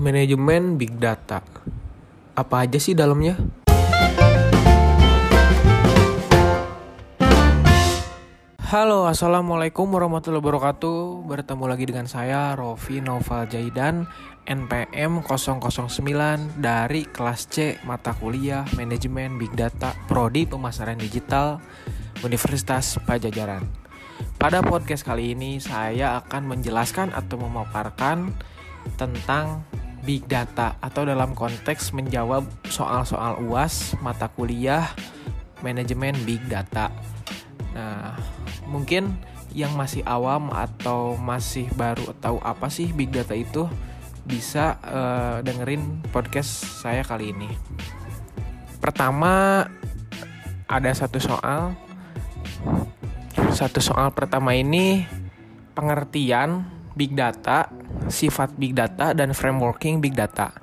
Manajemen Big Data. Apa aja sih dalamnya? Halo, Assalamualaikum warahmatullahi wabarakatuh Bertemu lagi dengan saya, Rofi Noval Jaidan NPM 009 dari kelas C mata kuliah Manajemen Big Data Prodi Pemasaran Digital Universitas Pajajaran Pada podcast kali ini saya akan menjelaskan atau memaparkan tentang Big Data Atau dalam konteks menjawab soal-soal UAS mata kuliah Manajemen Big Data Nah, mungkin yang masih awam atau masih baru tahu apa sih big data itu bisa uh, dengerin podcast saya kali ini. Pertama ada satu soal. Satu soal pertama ini pengertian big data, sifat big data dan frameworking big data.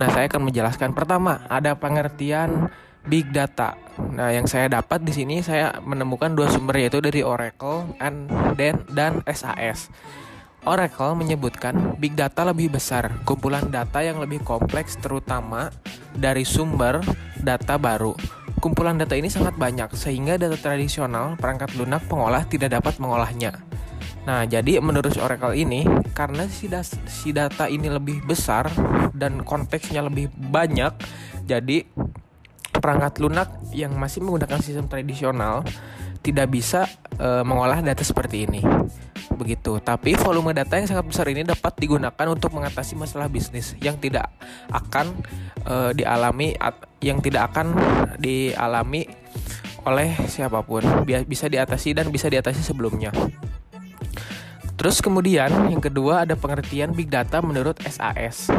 Nah, saya akan menjelaskan pertama ada pengertian big data. Nah, yang saya dapat di sini saya menemukan dua sumber yaitu dari Oracle dan dan, dan SAS. Oracle menyebutkan big data lebih besar, kumpulan data yang lebih kompleks terutama dari sumber data baru. Kumpulan data ini sangat banyak sehingga data tradisional perangkat lunak pengolah tidak dapat mengolahnya. Nah, jadi menurut Oracle ini karena si, si data ini lebih besar dan konteksnya lebih banyak, jadi perangkat lunak yang masih menggunakan sistem tradisional tidak bisa e, mengolah data seperti ini. Begitu. Tapi volume data yang sangat besar ini dapat digunakan untuk mengatasi masalah bisnis yang tidak akan e, dialami yang tidak akan dialami oleh siapa pun. Bisa diatasi dan bisa diatasi sebelumnya. Terus kemudian yang kedua ada pengertian big data menurut SAS.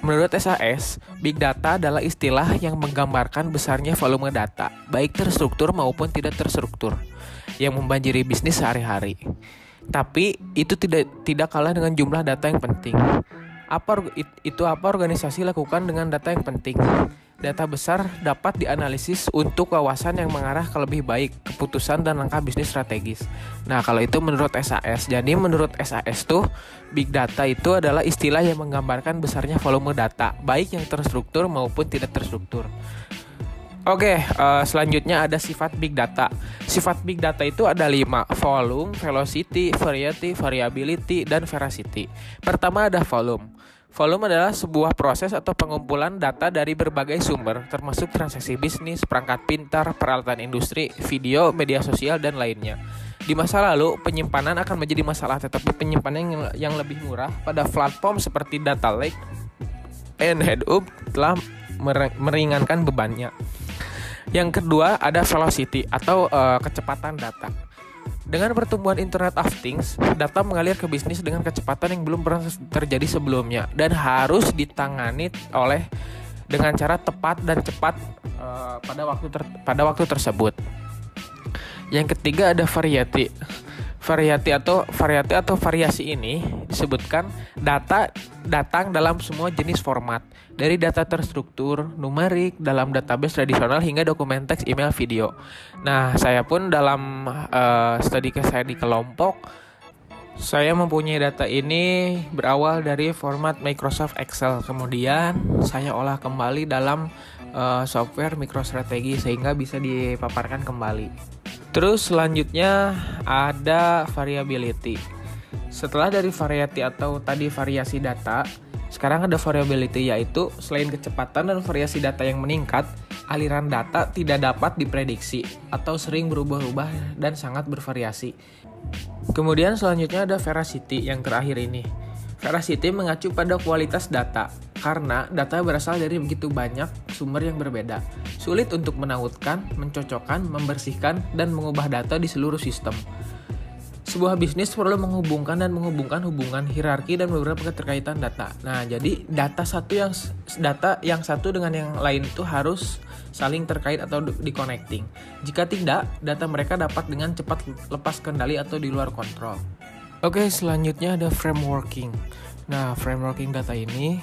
Menurut SAS, Big Data adalah istilah yang menggambarkan besarnya volume data, baik terstruktur maupun tidak terstruktur, yang membanjiri bisnis sehari-hari. Tapi itu tidak tidak kalah dengan jumlah data yang penting. Apa itu apa organisasi lakukan dengan data yang penting? Data besar dapat dianalisis untuk kawasan yang mengarah ke lebih baik, keputusan dan langkah bisnis strategis. Nah, kalau itu menurut SAS. Jadi menurut SAS tuh big data itu adalah istilah yang menggambarkan besarnya volume data, baik yang terstruktur maupun tidak terstruktur. Oke, uh, selanjutnya ada sifat big data. Sifat big data itu ada lima: volume, velocity, variety, variability, dan veracity. Pertama ada volume. Volume adalah sebuah proses atau pengumpulan data dari berbagai sumber, termasuk transaksi bisnis, perangkat pintar, peralatan industri, video, media sosial, dan lainnya. Di masa lalu, penyimpanan akan menjadi masalah, tetapi penyimpanan yang lebih murah pada platform seperti Data Lake and Hadoop telah meringankan bebannya. Yang kedua ada velocity atau uh, kecepatan data. Dengan pertumbuhan Internet of Things, data mengalir ke bisnis dengan kecepatan yang belum pernah terjadi sebelumnya dan harus ditangani oleh dengan cara tepat dan cepat uh, pada waktu ter, pada waktu tersebut. Yang ketiga ada variety. Variety atau variety atau variasi ini disebutkan data datang dalam semua jenis format, dari data terstruktur, numerik, dalam database tradisional hingga dokumen teks, email, video. Nah, saya pun dalam uh, studi saya di kelompok, saya mempunyai data ini berawal dari format Microsoft Excel. Kemudian saya olah kembali dalam uh, software MicroStrategy sehingga bisa dipaparkan kembali. Terus selanjutnya ada variability. Setelah dari variety atau tadi variasi data, sekarang ada variability yaitu selain kecepatan dan variasi data yang meningkat, aliran data tidak dapat diprediksi atau sering berubah-ubah dan sangat bervariasi. Kemudian selanjutnya ada veracity yang terakhir ini. Veracity mengacu pada kualitas data, karena data berasal dari begitu banyak sumber yang berbeda. Sulit untuk menautkan, mencocokkan, membersihkan, dan mengubah data di seluruh sistem. Sebuah bisnis perlu menghubungkan dan menghubungkan hubungan hierarki dan beberapa keterkaitan data. Nah, jadi data satu yang data yang satu dengan yang lain itu harus saling terkait atau di connecting. Jika tidak, data mereka dapat dengan cepat lepas kendali atau di luar kontrol. Oke, selanjutnya ada frameworking. Nah, frameworking data ini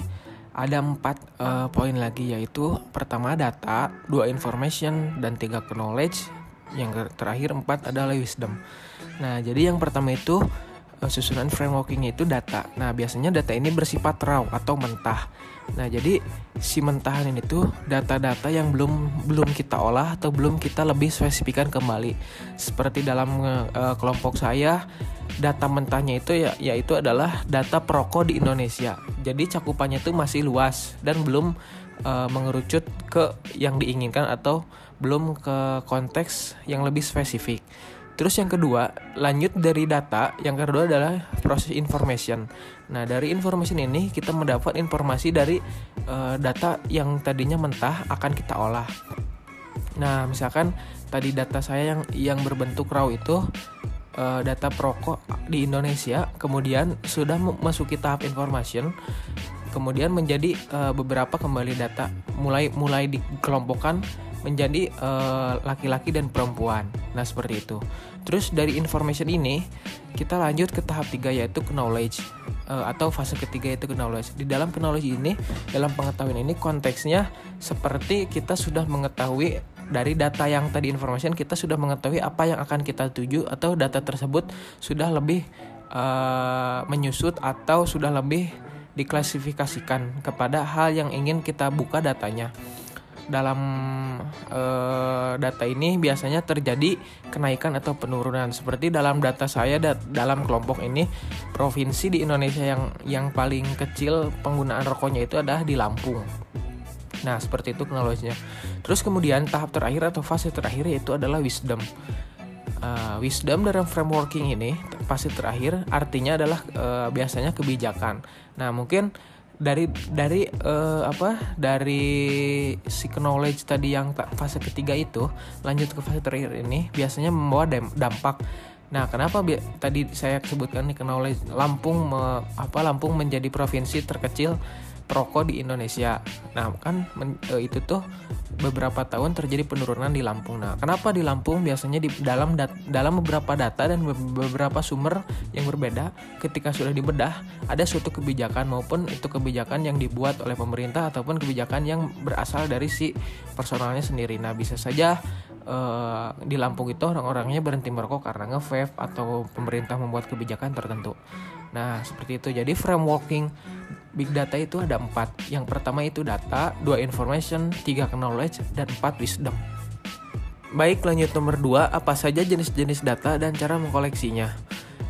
ada empat uh, poin lagi yaitu pertama data, dua information dan tiga knowledge. Yang terakhir empat adalah wisdom. Nah, jadi yang pertama itu uh, susunan frameworkingnya itu data. Nah, biasanya data ini bersifat raw atau mentah. Nah, jadi si mentahan ini tuh data-data yang belum belum kita olah atau belum kita lebih spesifikkan kembali. Seperti dalam uh, kelompok saya, data mentahnya itu ya yaitu adalah data perokok di Indonesia. Jadi cakupannya itu masih luas dan belum uh, mengerucut ke yang diinginkan atau belum ke konteks yang lebih spesifik. Terus yang kedua, lanjut dari data, yang kedua adalah proses information. Nah, dari information ini kita mendapat informasi dari uh, data yang tadinya mentah akan kita olah. Nah, misalkan tadi data saya yang yang berbentuk raw itu uh, data perokok di Indonesia, kemudian sudah memasuki tahap information, kemudian menjadi uh, beberapa kembali data mulai mulai dikelompokkan menjadi eh, laki-laki uh, dan perempuan. Nah, seperti itu. Terus dari information ini kita lanjut ke tahap tiga yaitu knowledge uh, atau fase ketiga yaitu knowledge. Di dalam knowledge ini, dalam pengetahuan ini konteksnya seperti kita sudah mengetahui dari data yang tadi information kita sudah mengetahui apa yang akan kita tuju atau data tersebut sudah lebih uh, menyusut atau sudah lebih diklasifikasikan kepada hal yang ingin kita buka datanya dalam uh, data ini biasanya terjadi kenaikan atau penurunan seperti dalam data saya dat dalam kelompok ini provinsi di Indonesia yang yang paling kecil penggunaan rokoknya itu adalah di Lampung. Nah, seperti itu knowledge-nya. Terus kemudian tahap terakhir atau fase terakhir yaitu adalah wisdom. Uh, wisdom dalam frameworking ini fase terakhir artinya adalah uh, biasanya kebijakan. Nah, mungkin dari dari uh, apa dari si knowledge tadi yang fase ketiga itu lanjut ke fase terakhir ini biasanya membawa dampak. Nah, kenapa tadi saya sebutkan nih knowledge Lampung me, apa Lampung menjadi provinsi terkecil perokok di Indonesia. Nah, kan men, e, itu tuh beberapa tahun terjadi penurunan di Lampung. Nah, kenapa di Lampung biasanya di dalam dat, dalam beberapa data dan beberapa sumber yang berbeda ketika sudah dibedah ada suatu kebijakan maupun itu kebijakan yang dibuat oleh pemerintah ataupun kebijakan yang berasal dari si personalnya sendiri. Nah, bisa saja uh, di Lampung itu orang-orangnya berhenti merokok karena nge atau pemerintah membuat kebijakan tertentu. Nah, seperti itu. Jadi frameworking big data itu ada empat. Yang pertama itu data, dua information, tiga knowledge, dan empat wisdom. Baik, lanjut nomor dua, apa saja jenis-jenis data dan cara mengkoleksinya.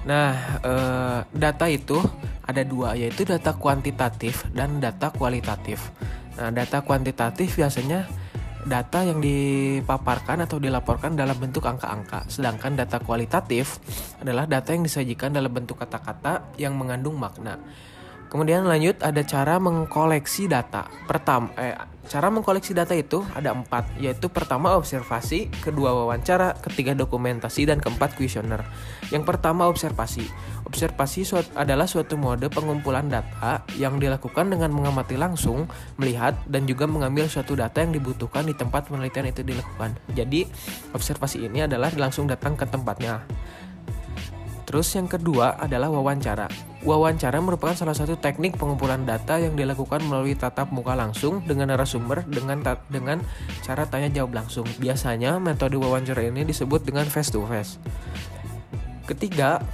Nah, eh, data itu ada dua, yaitu data kuantitatif dan data kualitatif. Nah, data kuantitatif biasanya data yang dipaparkan atau dilaporkan dalam bentuk angka-angka, sedangkan data kualitatif adalah data yang disajikan dalam bentuk kata-kata yang mengandung makna. Kemudian lanjut ada cara mengkoleksi data. Pertama, eh, cara mengkoleksi data itu ada empat, yaitu pertama observasi, kedua wawancara, ketiga dokumentasi, dan keempat kuesioner. Yang pertama observasi. Observasi suat, adalah suatu mode pengumpulan data yang dilakukan dengan mengamati langsung, melihat, dan juga mengambil suatu data yang dibutuhkan di tempat penelitian itu dilakukan. Jadi observasi ini adalah langsung datang ke tempatnya. Terus yang kedua adalah wawancara. Wawancara merupakan salah satu teknik pengumpulan data yang dilakukan melalui tatap muka langsung dengan narasumber dengan dengan cara tanya jawab langsung. Biasanya metode wawancara ini disebut dengan face to face. Ketiga,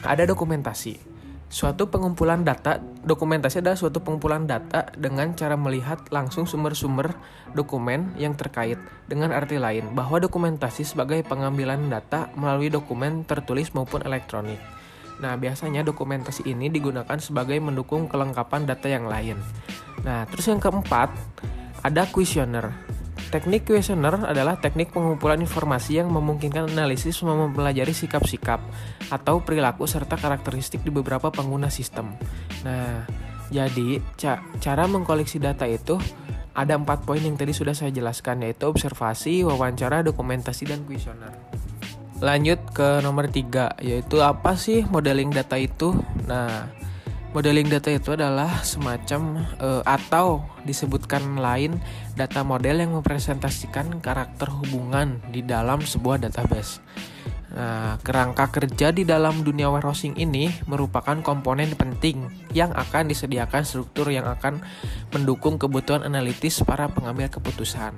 ada dokumentasi. Suatu pengumpulan data, dokumentasi adalah suatu pengumpulan data dengan cara melihat langsung sumber-sumber dokumen yang terkait. Dengan arti lain, bahwa dokumentasi sebagai pengambilan data melalui dokumen tertulis maupun elektronik. Nah, biasanya dokumentasi ini digunakan sebagai mendukung kelengkapan data yang lain. Nah, terus yang keempat, ada kuesioner. Teknik questionnaire adalah teknik pengumpulan informasi yang memungkinkan analisis mempelajari sikap-sikap atau perilaku serta karakteristik di beberapa pengguna sistem. Nah, jadi ca cara mengkoleksi data itu ada empat poin yang tadi sudah saya jelaskan yaitu observasi, wawancara, dokumentasi, dan kuesioner. Lanjut ke nomor tiga yaitu apa sih modeling data itu? Nah, Modeling data itu adalah semacam uh, atau disebutkan lain data model yang mempresentasikan karakter hubungan di dalam sebuah database. Nah, kerangka kerja di dalam dunia warehousing ini merupakan komponen penting yang akan disediakan struktur yang akan mendukung kebutuhan analitis para pengambil keputusan.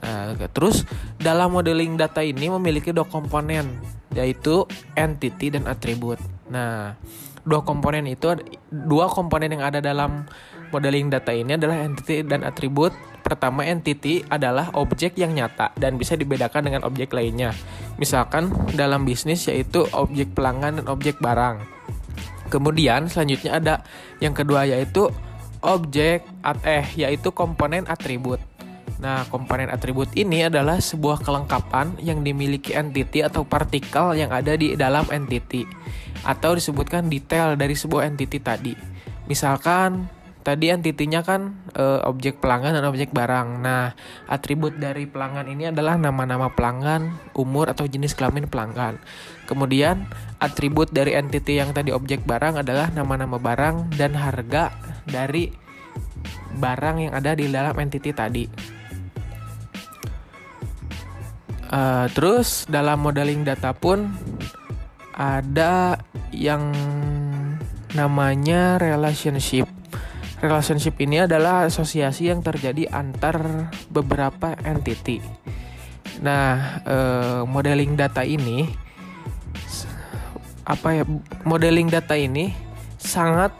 Nah, terus dalam modeling data ini memiliki dua komponen yaitu entity dan atribut. Nah, dua komponen itu dua komponen yang ada dalam modeling data ini adalah entity dan atribut. Pertama, entity adalah objek yang nyata dan bisa dibedakan dengan objek lainnya. Misalkan dalam bisnis yaitu objek pelanggan dan objek barang. Kemudian selanjutnya ada yang kedua yaitu objek eh yaitu komponen atribut. Nah, komponen atribut ini adalah sebuah kelengkapan yang dimiliki entity atau partikel yang ada di dalam entity atau disebutkan detail dari sebuah entity tadi. Misalkan tadi entitinya kan e, objek pelanggan dan objek barang. Nah, atribut dari pelanggan ini adalah nama-nama pelanggan, umur atau jenis kelamin pelanggan. Kemudian atribut dari entity yang tadi objek barang adalah nama-nama barang dan harga dari barang yang ada di dalam entity tadi. Uh, terus dalam modeling data pun ada yang namanya relationship. Relationship ini adalah asosiasi yang terjadi antar beberapa entity. Nah, uh, modeling data ini apa ya? Modeling data ini sangat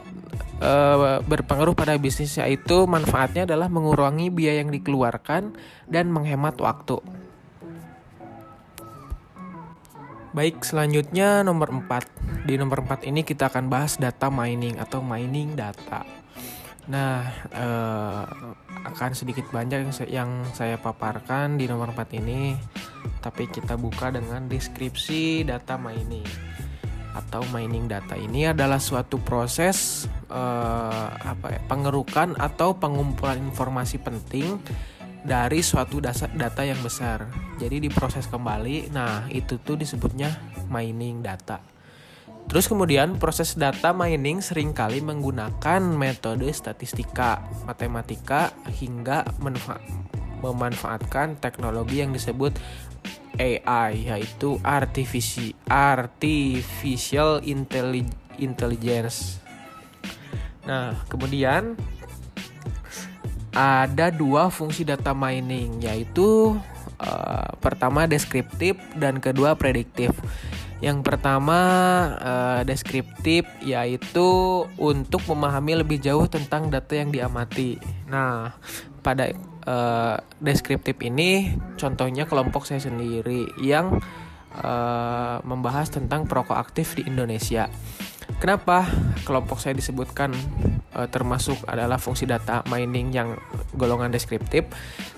uh, berpengaruh pada bisnis yaitu manfaatnya adalah mengurangi biaya yang dikeluarkan dan menghemat waktu. Baik, selanjutnya nomor 4. Di nomor 4 ini kita akan bahas data mining atau mining data. Nah, eh, akan sedikit banyak yang, yang saya paparkan di nomor 4 ini, tapi kita buka dengan deskripsi data mining atau mining data ini adalah suatu proses eh, apa ya, pengerukan atau pengumpulan informasi penting dari suatu data, data yang besar. Jadi diproses kembali. Nah, itu tuh disebutnya mining data. Terus kemudian proses data mining sering kali menggunakan metode statistika, matematika hingga memanfaatkan teknologi yang disebut AI yaitu artificial artificial intelligence. Nah, kemudian ada dua fungsi data mining yaitu uh, pertama deskriptif dan kedua prediktif. Yang pertama uh, deskriptif yaitu untuk memahami lebih jauh tentang data yang diamati. Nah, pada uh, deskriptif ini contohnya kelompok saya sendiri yang uh, membahas tentang perokok aktif di Indonesia. Kenapa kelompok saya disebutkan uh, termasuk adalah fungsi data mining yang golongan deskriptif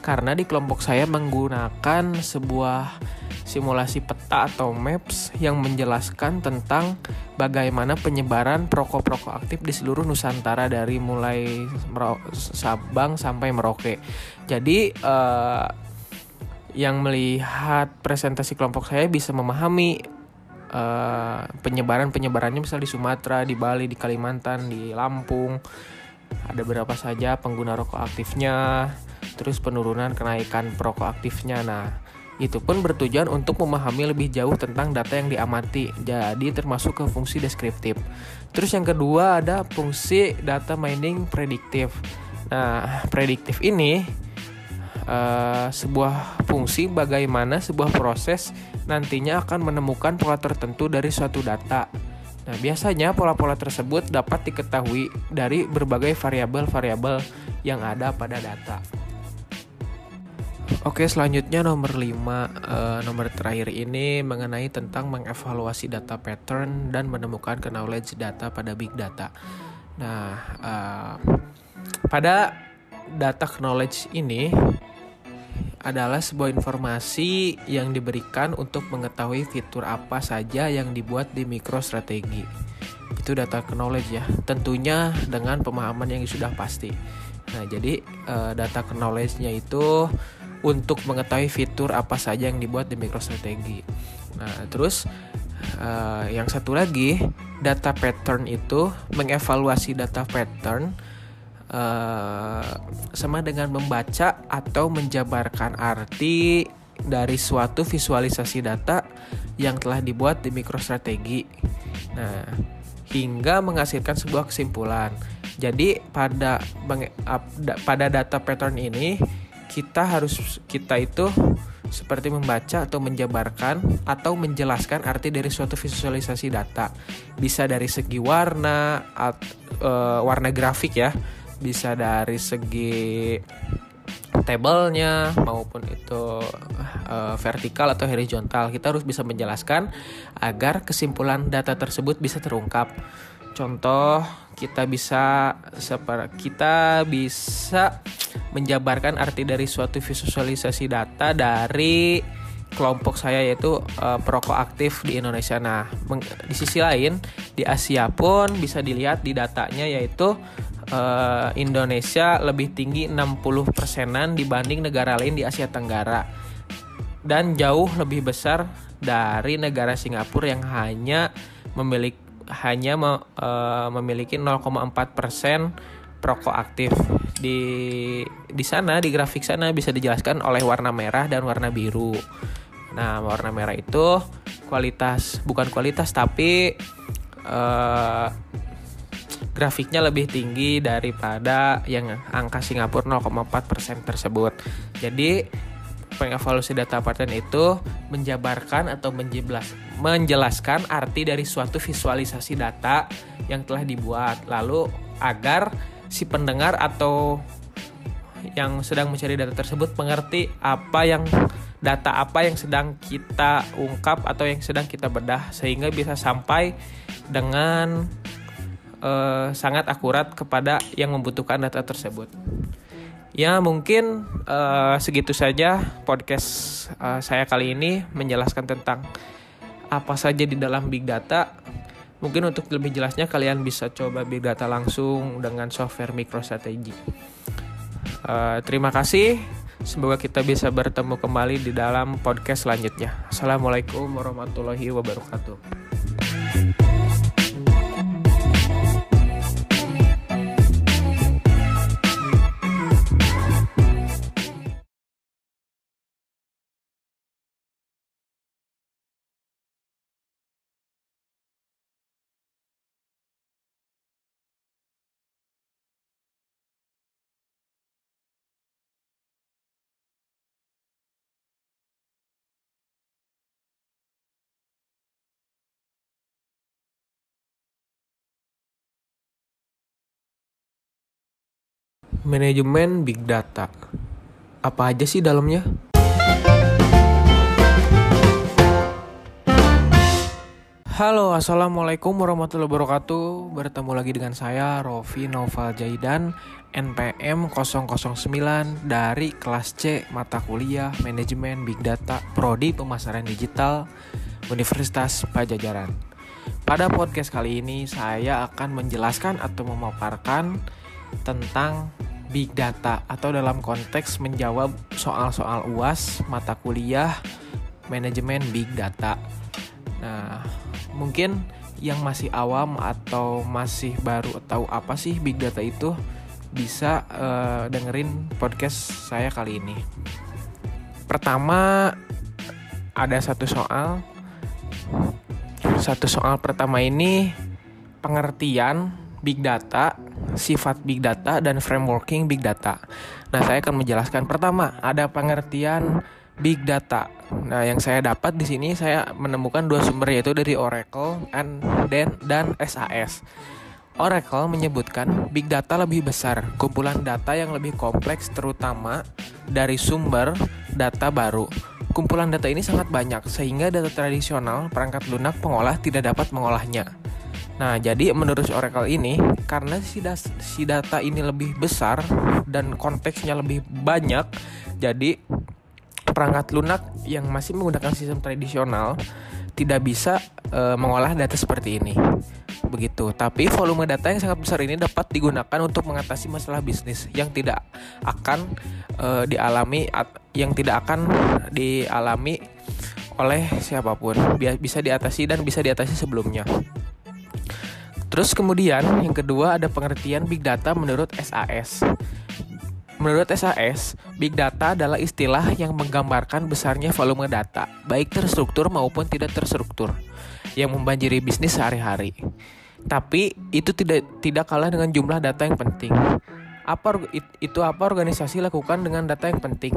karena di kelompok saya menggunakan sebuah simulasi peta atau maps yang menjelaskan tentang bagaimana penyebaran perokok-perokok aktif di seluruh Nusantara dari mulai Sabang sampai Merauke. Jadi uh, yang melihat presentasi kelompok saya bisa memahami uh, penyebaran penyebarannya misal di Sumatera, di Bali, di Kalimantan, di Lampung ada berapa saja pengguna rokok aktifnya, terus penurunan kenaikan perokok aktifnya. Nah, itu pun bertujuan untuk memahami lebih jauh tentang data yang diamati. Jadi termasuk ke fungsi deskriptif. Terus yang kedua ada fungsi data mining prediktif. Nah, prediktif ini uh, sebuah fungsi bagaimana sebuah proses nantinya akan menemukan pola tertentu dari suatu data. Nah, biasanya pola-pola tersebut dapat diketahui dari berbagai variabel-variabel yang ada pada data. Oke, selanjutnya nomor 5, uh, nomor terakhir ini mengenai tentang mengevaluasi data pattern dan menemukan knowledge data pada big data. Nah, uh, pada data knowledge ini adalah sebuah informasi yang diberikan untuk mengetahui fitur apa saja yang dibuat di MicroStrategy. Itu data knowledge ya, tentunya dengan pemahaman yang sudah pasti. Nah, jadi uh, data knowledge-nya itu untuk mengetahui fitur apa saja yang dibuat di MicroStrategy. Nah, terus uh, yang satu lagi, data pattern itu mengevaluasi data pattern uh, sama dengan membaca atau menjabarkan arti dari suatu visualisasi data yang telah dibuat di MicroStrategy. Nah, hingga menghasilkan sebuah kesimpulan. Jadi pada pada data pattern ini kita harus kita itu seperti membaca atau menjabarkan atau menjelaskan arti dari suatu visualisasi data. Bisa dari segi warna, at, e, warna grafik ya, bisa dari segi tabelnya maupun itu uh, vertikal atau horizontal kita harus bisa menjelaskan agar kesimpulan data tersebut bisa terungkap contoh kita bisa kita bisa menjabarkan arti dari suatu visualisasi data dari kelompok saya yaitu uh, perokok aktif di Indonesia. Nah, di sisi lain di Asia pun bisa dilihat di datanya yaitu uh, Indonesia lebih tinggi 60 persenan dibanding negara lain di Asia Tenggara dan jauh lebih besar dari negara Singapura yang hanya memiliki hanya me, uh, memiliki 0,4 persen perokok aktif di di sana di grafik sana bisa dijelaskan oleh warna merah dan warna biru. Nah warna merah itu kualitas bukan kualitas tapi uh, grafiknya lebih tinggi daripada yang angka Singapura 0,4% tersebut. Jadi pengevaluasi data pattern itu menjabarkan atau menjelas, menjelaskan arti dari suatu visualisasi data yang telah dibuat lalu agar si pendengar atau yang sedang mencari data tersebut mengerti apa yang data apa yang sedang kita ungkap atau yang sedang kita bedah sehingga bisa sampai dengan uh, sangat akurat kepada yang membutuhkan data tersebut. Ya mungkin uh, segitu saja podcast uh, saya kali ini menjelaskan tentang apa saja di dalam big data. Mungkin untuk lebih jelasnya kalian bisa coba big data langsung dengan software MicroStrategy. Uh, terima kasih. Semoga kita bisa bertemu kembali di dalam podcast selanjutnya. Assalamualaikum warahmatullahi wabarakatuh. Manajemen Big Data. Apa aja sih dalamnya? Halo, Assalamualaikum warahmatullahi wabarakatuh Bertemu lagi dengan saya, Rofi Noval Jaidan NPM 009 dari kelas C mata kuliah Manajemen Big Data Prodi Pemasaran Digital Universitas Pajajaran Pada podcast kali ini saya akan menjelaskan atau memaparkan tentang big data atau dalam konteks menjawab soal-soal UAS mata kuliah manajemen big data. Nah, mungkin yang masih awam atau masih baru tahu apa sih big data itu bisa uh, dengerin podcast saya kali ini. Pertama ada satu soal. Satu soal pertama ini pengertian big data sifat big data dan frameworking big data. Nah, saya akan menjelaskan pertama ada pengertian big data. Nah, yang saya dapat di sini saya menemukan dua sumber yaitu dari Oracle and dan dan SAS. Oracle menyebutkan big data lebih besar, kumpulan data yang lebih kompleks terutama dari sumber data baru. Kumpulan data ini sangat banyak sehingga data tradisional perangkat lunak pengolah tidak dapat mengolahnya. Nah, jadi menurut Oracle ini karena si, das, si data ini lebih besar dan konteksnya lebih banyak, jadi perangkat lunak yang masih menggunakan sistem tradisional tidak bisa e, mengolah data seperti ini. Begitu. Tapi volume data yang sangat besar ini dapat digunakan untuk mengatasi masalah bisnis yang tidak akan e, dialami yang tidak akan dialami oleh siapa pun. Bisa diatasi dan bisa diatasi sebelumnya. Terus kemudian yang kedua ada pengertian big data menurut SAS. Menurut SAS, big data adalah istilah yang menggambarkan besarnya volume data, baik terstruktur maupun tidak terstruktur, yang membanjiri bisnis sehari-hari. Tapi itu tidak tidak kalah dengan jumlah data yang penting. Apa itu apa organisasi lakukan dengan data yang penting?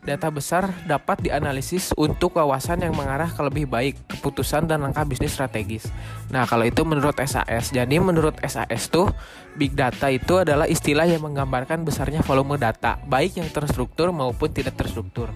Data besar dapat dianalisis untuk kawasan yang mengarah ke lebih baik keputusan dan langkah bisnis strategis. Nah, kalau itu menurut SAS. Jadi menurut SAS tuh big data itu adalah istilah yang menggambarkan besarnya volume data, baik yang terstruktur maupun tidak terstruktur.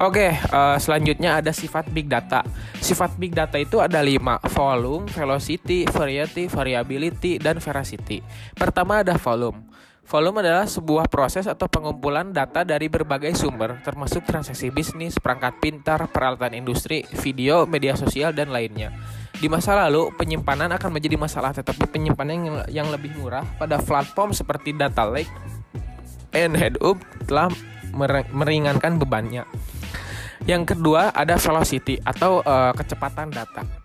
Oke, uh, selanjutnya ada sifat big data. Sifat big data itu ada lima: volume, velocity, variety, variability, dan veracity. Pertama ada volume. Volume adalah sebuah proses atau pengumpulan data dari berbagai sumber, termasuk transaksi bisnis, perangkat pintar, peralatan industri, video, media sosial, dan lainnya. Di masa lalu, penyimpanan akan menjadi masalah, tetapi penyimpanan yang, lebih murah pada platform seperti Data Lake and Hadoop telah meringankan bebannya. Yang kedua ada velocity atau uh, kecepatan data.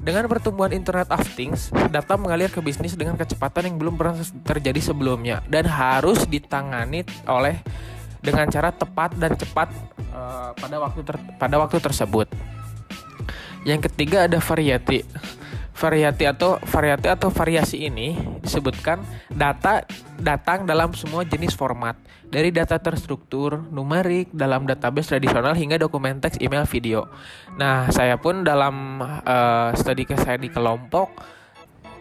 Dengan pertumbuhan Internet of Things, data mengalir ke bisnis dengan kecepatan yang belum pernah terjadi sebelumnya dan harus ditangani oleh dengan cara tepat dan cepat uh, pada waktu ter, pada waktu tersebut. Yang ketiga ada variety. Variety atau variety atau variasi ini disebutkan data datang dalam semua jenis format, dari data terstruktur, numerik, dalam database tradisional hingga dokumen teks, email, video. Nah, saya pun dalam uh, studi ke saya di kelompok,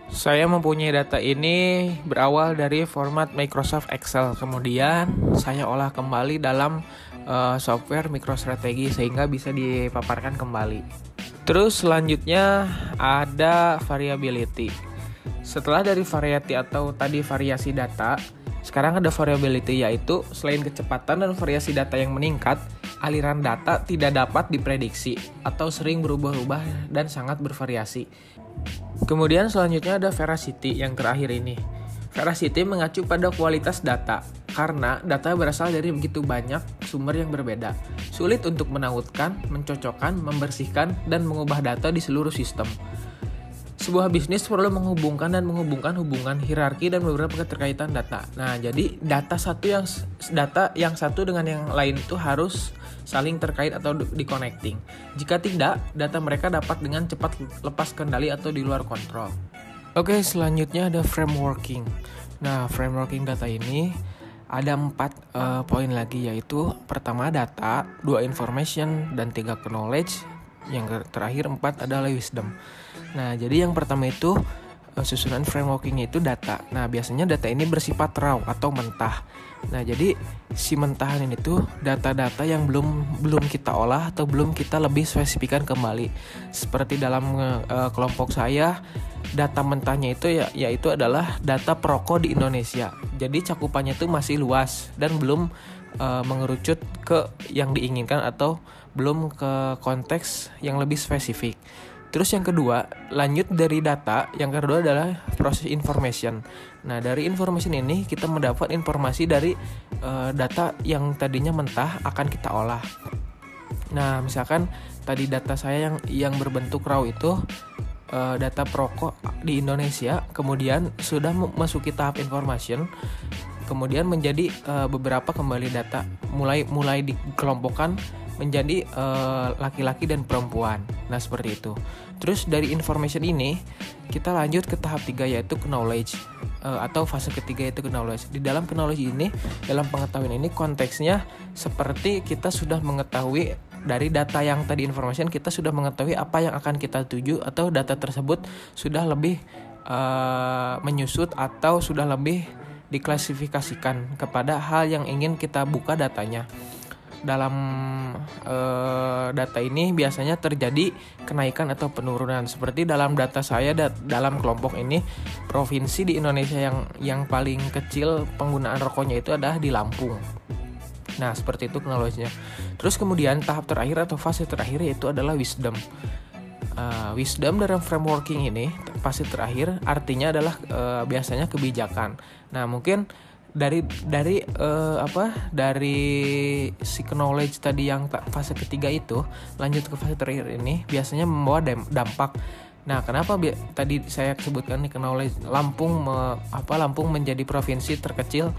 saya mempunyai data ini berawal dari format Microsoft Excel. Kemudian saya olah kembali dalam uh, software MicroStrategy sehingga bisa dipaparkan kembali. Terus selanjutnya ada variability. Setelah dari variety atau tadi variasi data, sekarang ada variability yaitu selain kecepatan dan variasi data yang meningkat, aliran data tidak dapat diprediksi atau sering berubah-ubah dan sangat bervariasi. Kemudian selanjutnya ada veracity yang terakhir ini. Veracity mengacu pada kualitas data, karena data berasal dari begitu banyak sumber yang berbeda. Sulit untuk menautkan, mencocokkan, membersihkan, dan mengubah data di seluruh sistem. Sebuah bisnis perlu menghubungkan dan menghubungkan hubungan hierarki dan beberapa keterkaitan data. Nah, jadi data satu yang data yang satu dengan yang lain itu harus saling terkait atau di connecting. Jika tidak, data mereka dapat dengan cepat lepas kendali atau di luar kontrol. Oke, selanjutnya ada frameworking. Nah, frameworking data ini ada empat uh, poin lagi yaitu pertama data, dua information dan tiga knowledge. Yang terakhir empat adalah wisdom. Nah jadi yang pertama itu uh, susunan frameworkingnya itu data. Nah biasanya data ini bersifat raw atau mentah. Nah jadi si mentahan ini tuh data-data yang belum belum kita olah atau belum kita lebih spesifikan kembali. Seperti dalam uh, kelompok saya data mentahnya itu ya yaitu adalah data perokok di Indonesia. Jadi cakupannya itu masih luas dan belum uh, mengerucut ke yang diinginkan atau belum ke konteks yang lebih spesifik. Terus yang kedua, lanjut dari data, yang kedua adalah proses information. Nah, dari information ini kita mendapat informasi dari uh, data yang tadinya mentah akan kita olah. Nah, misalkan tadi data saya yang yang berbentuk raw itu uh, data perokok di Indonesia, kemudian sudah memasuki tahap information, kemudian menjadi uh, beberapa kembali data, mulai mulai dikelompokkan menjadi eh, laki-laki uh, dan perempuan. Nah seperti itu. Terus dari information ini kita lanjut ke tahap tiga yaitu knowledge uh, atau fase ketiga yaitu knowledge. Di dalam knowledge ini, dalam pengetahuan ini konteksnya seperti kita sudah mengetahui dari data yang tadi information kita sudah mengetahui apa yang akan kita tuju atau data tersebut sudah lebih uh, menyusut atau sudah lebih diklasifikasikan kepada hal yang ingin kita buka datanya. Dalam uh, data ini biasanya terjadi kenaikan atau penurunan. Seperti dalam data saya da dalam kelompok ini provinsi di Indonesia yang yang paling kecil penggunaan rokoknya itu adalah di Lampung. Nah, seperti itu teknologinya. Terus kemudian tahap terakhir atau fase terakhir yaitu adalah wisdom. Uh, wisdom dalam frameworking ini fase terakhir artinya adalah uh, biasanya kebijakan. Nah, mungkin dari dari uh, apa dari si knowledge tadi yang fase ketiga itu lanjut ke fase terakhir ini biasanya membawa dampak. Nah, kenapa bi- tadi saya sebutkan nih knowledge Lampung me, apa Lampung menjadi provinsi terkecil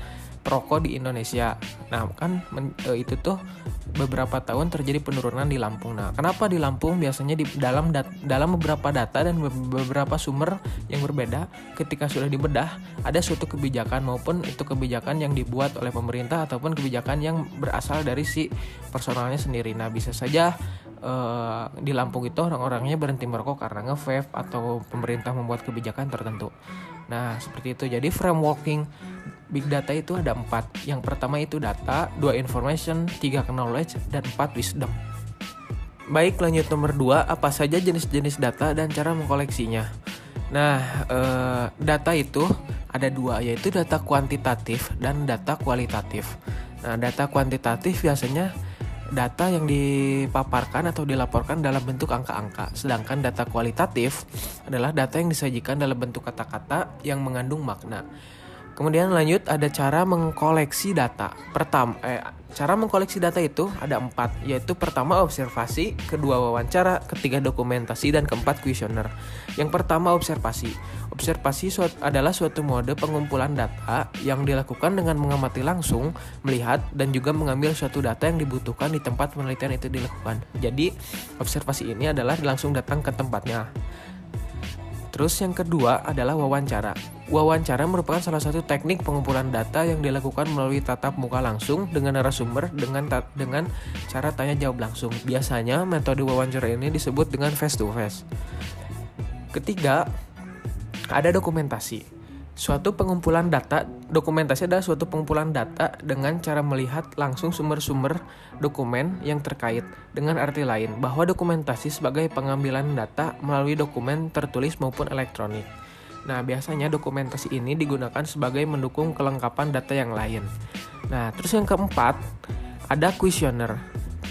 perokok di Indonesia. Nah, kan men, e, itu tuh beberapa tahun terjadi penurunan di Lampung. Nah, kenapa di Lampung biasanya di dalam dat, dalam beberapa data dan beberapa sumber yang berbeda ketika sudah dibedah ada suatu kebijakan maupun itu kebijakan yang dibuat oleh pemerintah ataupun kebijakan yang berasal dari si personalnya sendiri. Nah, bisa saja uh, di Lampung itu orang-orangnya berhenti merokok karena nge atau pemerintah membuat kebijakan tertentu. Nah, seperti itu. Jadi frameworking big data itu ada empat. Yang pertama itu data, dua information, tiga knowledge, dan empat wisdom. Baik, lanjut nomor dua. Apa saja jenis-jenis data dan cara mengkoleksinya? Nah, eh, data itu ada dua, yaitu data kuantitatif dan data kualitatif. Nah, data kuantitatif biasanya data yang dipaparkan atau dilaporkan dalam bentuk angka-angka, sedangkan data kualitatif adalah data yang disajikan dalam bentuk kata-kata yang mengandung makna. Kemudian lanjut ada cara mengkoleksi data. Pertama, eh, cara mengkoleksi data itu ada empat, yaitu pertama observasi, kedua wawancara, ketiga dokumentasi, dan keempat kuesioner. Yang pertama observasi. Observasi suat, adalah suatu mode pengumpulan data yang dilakukan dengan mengamati langsung, melihat, dan juga mengambil suatu data yang dibutuhkan di tempat penelitian itu dilakukan. Jadi observasi ini adalah langsung datang ke tempatnya. Terus yang kedua adalah wawancara. Wawancara merupakan salah satu teknik pengumpulan data yang dilakukan melalui tatap muka langsung dengan narasumber dengan dengan cara tanya jawab langsung. Biasanya metode wawancara ini disebut dengan face to face. Ketiga, ada dokumentasi. Suatu pengumpulan data, dokumentasi adalah suatu pengumpulan data dengan cara melihat langsung sumber-sumber dokumen yang terkait. Dengan arti lain, bahwa dokumentasi sebagai pengambilan data melalui dokumen tertulis maupun elektronik. Nah, biasanya dokumentasi ini digunakan sebagai mendukung kelengkapan data yang lain. Nah, terus yang keempat, ada kuesioner.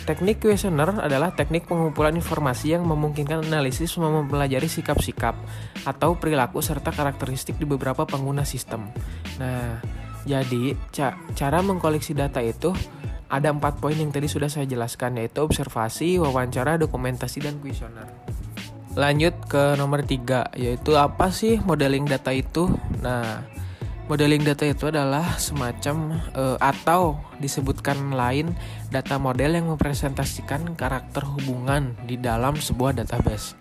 Teknik questionnaire adalah teknik pengumpulan informasi yang memungkinkan analisis mempelajari sikap-sikap atau perilaku serta karakteristik di beberapa pengguna sistem. Nah, jadi ca cara mengkoleksi data itu ada empat poin yang tadi sudah saya jelaskan yaitu observasi, wawancara, dokumentasi, dan kuesioner. Lanjut ke nomor tiga yaitu apa sih modeling data itu? Nah, Modeling data itu adalah semacam uh, atau disebutkan lain data model yang mempresentasikan karakter hubungan di dalam sebuah database.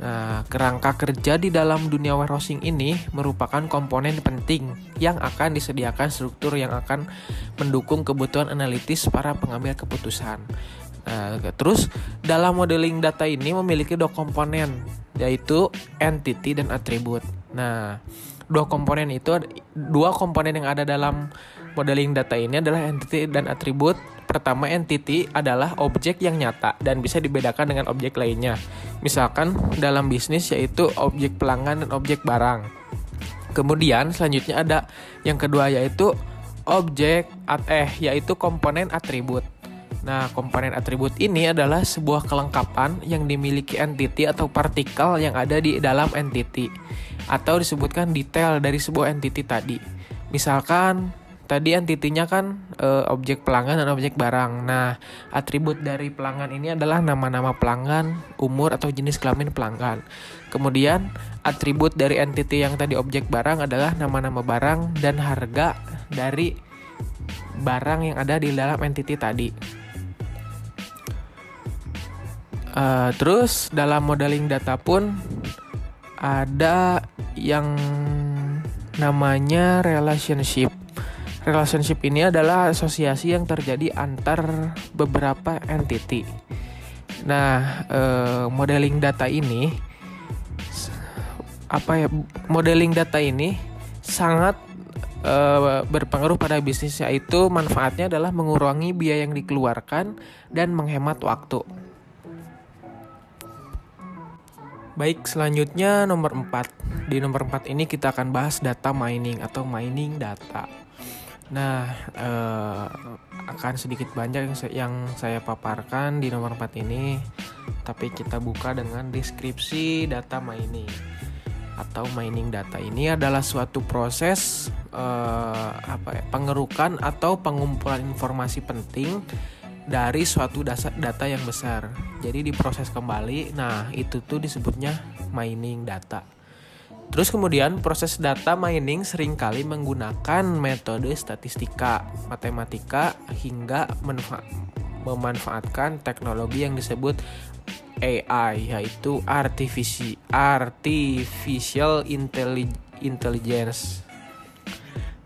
Nah, kerangka kerja di dalam dunia warehousing ini merupakan komponen penting yang akan disediakan struktur yang akan mendukung kebutuhan analitis para pengambil keputusan. Nah, terus dalam modeling data ini memiliki dua komponen yaitu entity dan atribut. Nah, dua komponen itu dua komponen yang ada dalam modeling data ini adalah entity dan atribut. Pertama entity adalah objek yang nyata dan bisa dibedakan dengan objek lainnya. Misalkan dalam bisnis yaitu objek pelanggan dan objek barang. Kemudian selanjutnya ada yang kedua yaitu objek at eh yaitu komponen atribut. Nah, komponen atribut ini adalah sebuah kelengkapan yang dimiliki entity atau partikel yang ada di dalam entity atau disebutkan detail dari sebuah entity tadi. Misalkan tadi entitinya kan e, objek pelanggan dan objek barang. Nah, atribut dari pelanggan ini adalah nama-nama pelanggan, umur atau jenis kelamin pelanggan. Kemudian atribut dari entity yang tadi objek barang adalah nama-nama barang dan harga dari barang yang ada di dalam entity tadi. Uh, terus dalam modeling data pun ada yang namanya relationship. Relationship ini adalah asosiasi yang terjadi antar beberapa entity. Nah, uh, modeling data ini apa ya? Modeling data ini sangat uh, berpengaruh pada bisnis yaitu manfaatnya adalah mengurangi biaya yang dikeluarkan dan menghemat waktu. Baik, selanjutnya nomor 4. Di nomor 4 ini kita akan bahas data mining atau mining data. Nah, eh, akan sedikit banyak yang saya, paparkan di nomor 4 ini, tapi kita buka dengan deskripsi data mining atau mining data ini adalah suatu proses eh, apa ya, pengerukan atau pengumpulan informasi penting dari suatu data, data yang besar. Jadi diproses kembali. Nah, itu tuh disebutnya mining data. Terus kemudian proses data mining sering kali menggunakan metode statistika, matematika hingga memanfaatkan teknologi yang disebut AI yaitu artificial intelligence.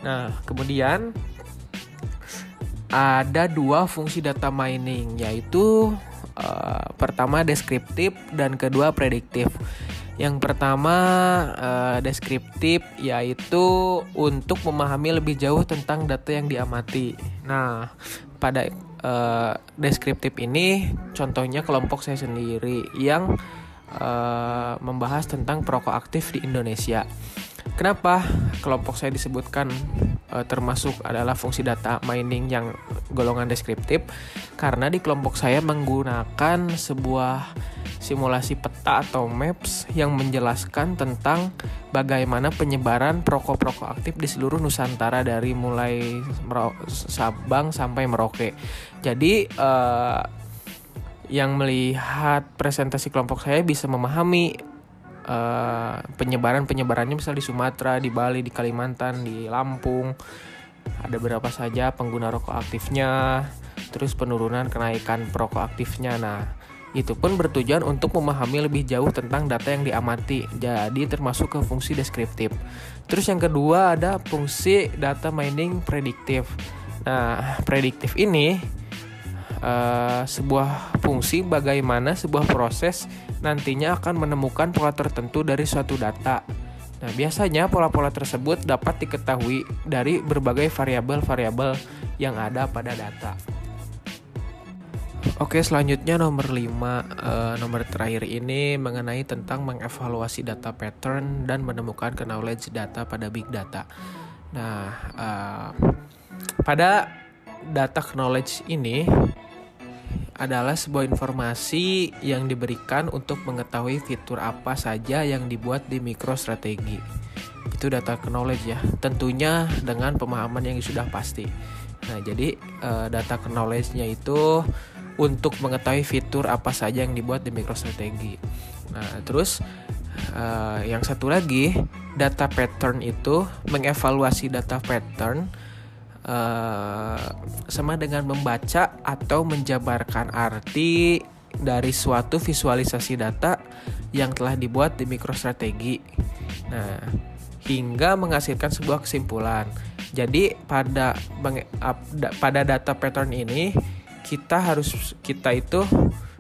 Nah, kemudian ada dua fungsi data mining yaitu uh, pertama deskriptif dan kedua prediktif. Yang pertama uh, deskriptif yaitu untuk memahami lebih jauh tentang data yang diamati. Nah, pada uh, deskriptif ini contohnya kelompok saya sendiri yang uh, membahas tentang perokok aktif di Indonesia. Kenapa kelompok saya disebutkan uh, termasuk adalah fungsi data mining yang golongan deskriptif? Karena di kelompok saya menggunakan sebuah simulasi peta atau maps yang menjelaskan tentang bagaimana penyebaran perokok-perokok aktif di seluruh Nusantara dari mulai Sabang sampai Merauke. Jadi uh, yang melihat presentasi kelompok saya bisa memahami uh, penyebaran penyebarannya misal di Sumatera, di Bali, di Kalimantan, di Lampung. Ada berapa saja pengguna rokok aktifnya, terus penurunan kenaikan perokok aktifnya. Nah, itu pun bertujuan untuk memahami lebih jauh tentang data yang diamati. Jadi termasuk ke fungsi deskriptif. Terus yang kedua ada fungsi data mining prediktif. Nah, prediktif ini uh, sebuah fungsi bagaimana sebuah proses nantinya akan menemukan pola tertentu dari suatu data. Nah, biasanya pola-pola tersebut dapat diketahui dari berbagai variabel-variabel yang ada pada data. Oke, selanjutnya nomor 5 uh, eh, nomor terakhir ini mengenai tentang mengevaluasi data pattern dan menemukan knowledge data pada big data. Nah, uh, pada data knowledge ini adalah sebuah informasi yang diberikan untuk mengetahui fitur apa saja yang dibuat di MicroStrategy. Itu data knowledge ya, tentunya dengan pemahaman yang sudah pasti. Nah, jadi uh, data knowledge-nya itu untuk mengetahui fitur apa saja yang dibuat di MicroStrategy. Nah, terus uh, yang satu lagi data pattern itu mengevaluasi data pattern uh, sama dengan membaca atau menjabarkan arti dari suatu visualisasi data yang telah dibuat di MicroStrategy. Nah, hingga menghasilkan sebuah kesimpulan. Jadi pada pada data pattern ini kita harus kita itu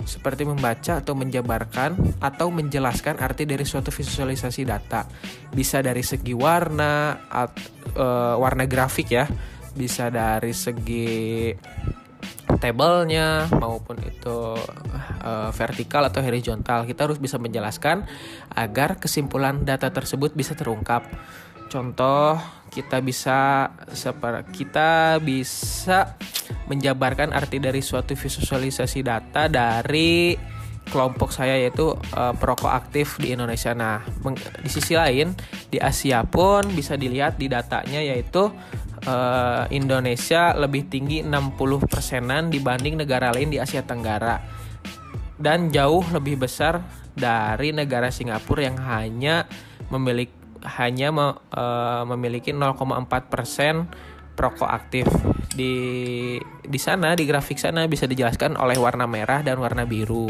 seperti membaca atau menjabarkan atau menjelaskan arti dari suatu visualisasi data. Bisa dari segi warna, at, e, warna grafik ya, bisa dari segi tabelnya maupun itu e, vertikal atau horizontal. Kita harus bisa menjelaskan agar kesimpulan data tersebut bisa terungkap. Contoh kita bisa kita bisa menjabarkan arti dari suatu visualisasi data dari kelompok saya yaitu uh, perokok aktif di Indonesia. Nah, di sisi lain di Asia pun bisa dilihat di datanya yaitu uh, Indonesia lebih tinggi 60 persenan dibanding negara lain di Asia Tenggara dan jauh lebih besar dari negara Singapura yang hanya memiliki hanya me, uh, memiliki 0,4 persen perokok aktif di di sana di grafik sana bisa dijelaskan oleh warna merah dan warna biru.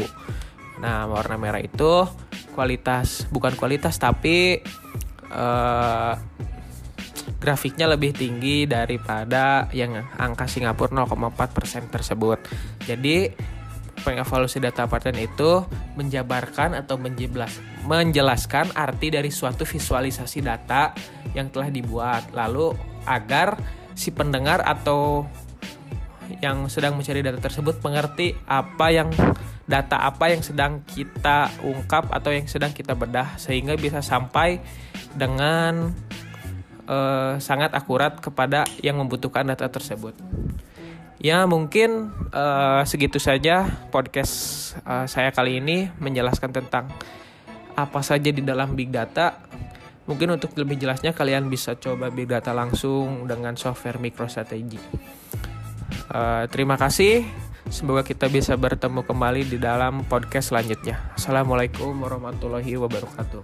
Nah warna merah itu kualitas bukan kualitas tapi uh, grafiknya lebih tinggi daripada yang angka Singapura 0,4 persen tersebut. Jadi pengevaluasi data pattern itu menjabarkan atau menjelaskan arti dari suatu visualisasi data yang telah dibuat lalu agar si pendengar atau yang sedang mencari data tersebut mengerti apa yang data apa yang sedang kita ungkap atau yang sedang kita bedah sehingga bisa sampai dengan uh, sangat akurat kepada yang membutuhkan data tersebut. Ya mungkin uh, segitu saja podcast uh, saya kali ini menjelaskan tentang apa saja di dalam big data. Mungkin untuk lebih jelasnya kalian bisa coba big data langsung dengan software MicroStrategy. Uh, terima kasih. Semoga kita bisa bertemu kembali di dalam podcast selanjutnya. Assalamualaikum warahmatullahi wabarakatuh.